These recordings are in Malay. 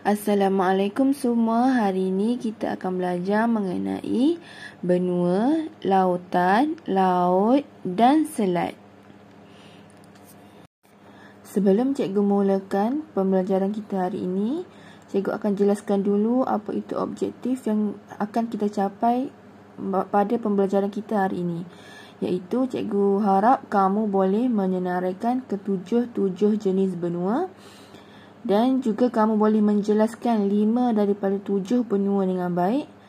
Assalamualaikum semua. Hari ini kita akan belajar mengenai benua, lautan, laut dan selat. Sebelum cikgu mulakan pembelajaran kita hari ini, cikgu akan jelaskan dulu apa itu objektif yang akan kita capai pada pembelajaran kita hari ini. Iaitu cikgu harap kamu boleh menyenaraikan ketujuh-tujuh jenis benua dan juga kamu boleh menjelaskan lima daripada tujuh benua dengan baik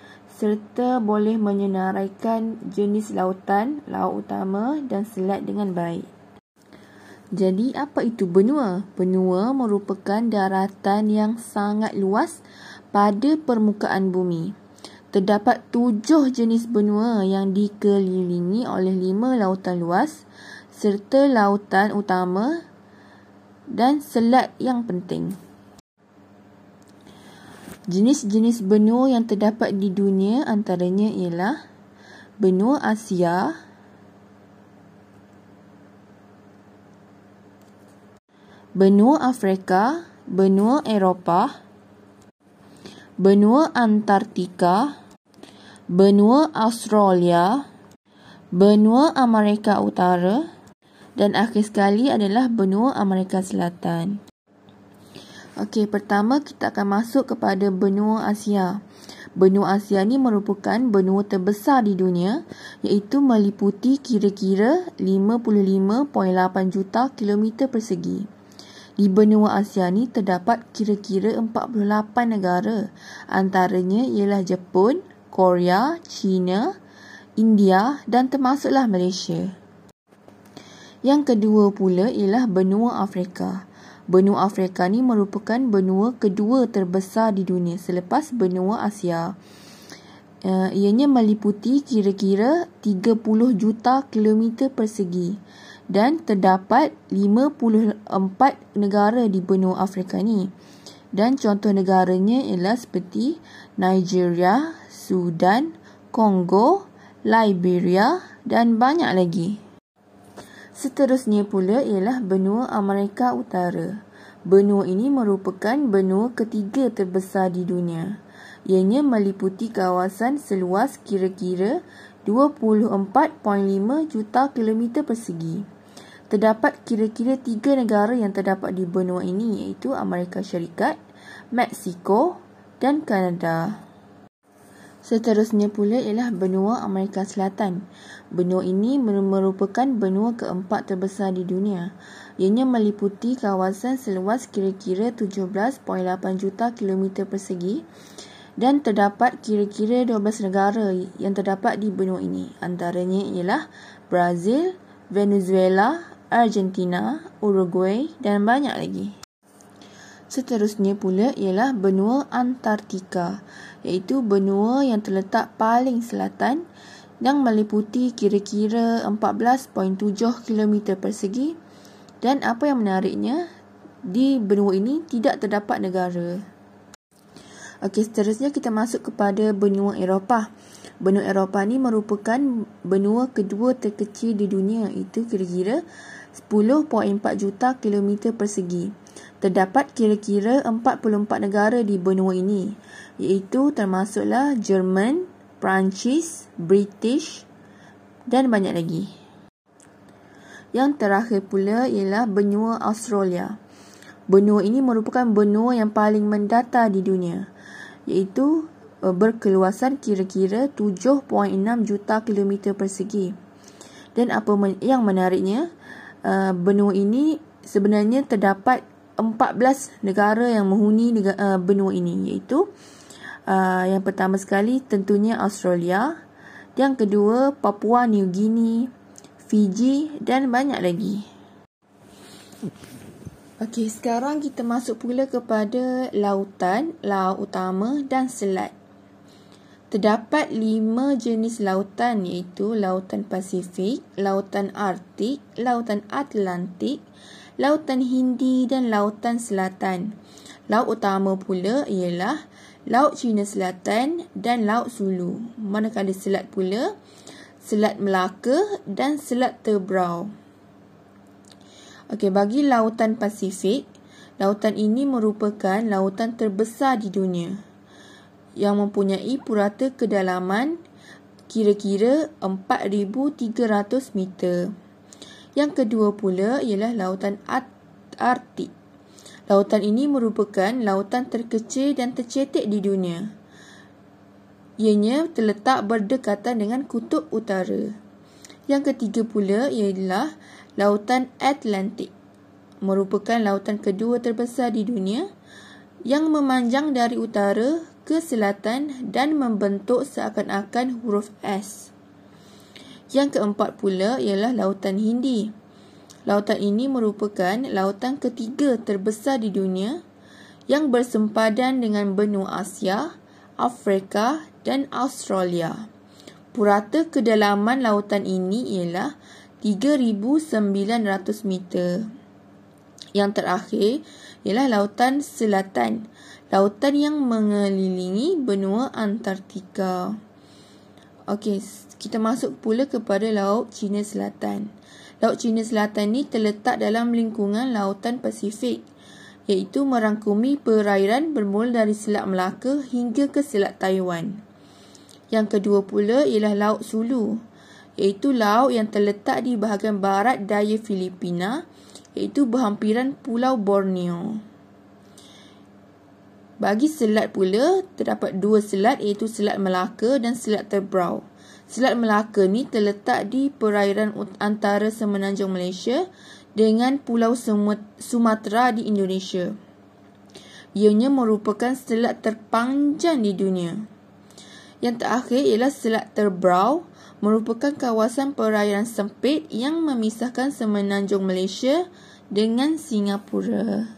serta boleh menyenaraikan jenis lautan, laut utama dan selat dengan baik. Jadi apa itu benua? Benua merupakan daratan yang sangat luas pada permukaan bumi. Terdapat tujuh jenis benua yang dikelilingi oleh lima lautan luas serta lautan utama dan selat yang penting. Jenis-jenis benua yang terdapat di dunia antaranya ialah benua Asia, benua Afrika, benua Eropah, benua Antartika, benua Australia, benua Amerika Utara, dan akhir sekali adalah benua Amerika Selatan. Okey, pertama kita akan masuk kepada benua Asia. Benua Asia ni merupakan benua terbesar di dunia iaitu meliputi kira-kira 55.8 juta kilometer persegi. Di benua Asia ni terdapat kira-kira 48 negara. Antaranya ialah Jepun, Korea, China, India dan termasuklah Malaysia. Yang kedua pula ialah benua Afrika. Benua Afrika ni merupakan benua kedua terbesar di dunia selepas benua Asia. Uh, ianya meliputi kira-kira 30 juta kilometer persegi dan terdapat 54 negara di benua Afrika ni. Dan contoh negaranya ialah seperti Nigeria, Sudan, Kongo, Liberia dan banyak lagi. Seterusnya pula ialah benua Amerika Utara. Benua ini merupakan benua ketiga terbesar di dunia. Ianya meliputi kawasan seluas kira-kira 24.5 juta kilometer persegi. Terdapat kira-kira tiga negara yang terdapat di benua ini iaitu Amerika Syarikat, Meksiko dan Kanada. Seterusnya pula ialah benua Amerika Selatan. Benua ini merupakan benua keempat terbesar di dunia. Ianya meliputi kawasan seluas kira-kira 17.8 juta kilometer persegi dan terdapat kira-kira 12 negara yang terdapat di benua ini. Antaranya ialah Brazil, Venezuela, Argentina, Uruguay dan banyak lagi. Seterusnya pula ialah benua Antartika iaitu benua yang terletak paling selatan yang meliputi kira-kira 14.7 km persegi dan apa yang menariknya di benua ini tidak terdapat negara. Okey, seterusnya kita masuk kepada benua Eropah. Benua Eropah ni merupakan benua kedua terkecil di dunia itu kira-kira 10.4 juta kilometer persegi. Terdapat kira-kira 44 negara di benua ini, iaitu termasuklah Jerman, Perancis, British dan banyak lagi. Yang terakhir pula ialah benua Australia. Benua ini merupakan benua yang paling mendata di dunia, iaitu e, berkeluasan kira-kira 7.6 juta kilometer persegi. Dan apa yang menariknya, e, benua ini sebenarnya terdapat 14 negara yang menghuni negara, uh, benua ini iaitu uh, yang pertama sekali tentunya Australia, yang kedua Papua New Guinea, Fiji dan banyak lagi. Okey, sekarang kita masuk pula kepada lautan, laut utama dan selat. Terdapat lima jenis lautan iaitu lautan Pasifik, lautan Arktik, lautan Atlantik, Lautan Hindi dan Lautan Selatan. Laut utama pula ialah Laut Cina Selatan dan Laut Sulu. Manakala selat pula Selat Melaka dan Selat Tebrau. Okey, bagi Lautan Pasifik, Lautan ini merupakan lautan terbesar di dunia yang mempunyai purata kedalaman kira-kira 4,300 meter. Yang kedua pula ialah lautan Arktik. Lautan ini merupakan lautan terkecil dan tercetek di dunia. Ianya terletak berdekatan dengan kutub utara. Yang ketiga pula ialah lautan Atlantik. Merupakan lautan kedua terbesar di dunia yang memanjang dari utara ke selatan dan membentuk seakan-akan huruf S. Yang keempat pula ialah Lautan Hindi. Lautan ini merupakan lautan ketiga terbesar di dunia yang bersempadan dengan benua Asia, Afrika dan Australia. Purata kedalaman lautan ini ialah 3,900 meter. Yang terakhir ialah Lautan Selatan lautan yang mengelilingi benua Antartika. Okey, kita masuk pula kepada Laut Cina Selatan. Laut Cina Selatan ni terletak dalam lingkungan Lautan Pasifik iaitu merangkumi perairan bermula dari Selat Melaka hingga ke Selat Taiwan. Yang kedua pula ialah Laut Sulu iaitu laut yang terletak di bahagian barat daya Filipina iaitu berhampiran Pulau Borneo. Bagi selat pula, terdapat dua selat iaitu Selat Melaka dan Selat Terbrau. Selat Melaka ni terletak di perairan antara semenanjung Malaysia dengan Pulau Sumatera di Indonesia. Ianya merupakan selat terpanjang di dunia. Yang terakhir ialah Selat Terbrau merupakan kawasan perairan sempit yang memisahkan semenanjung Malaysia dengan Singapura.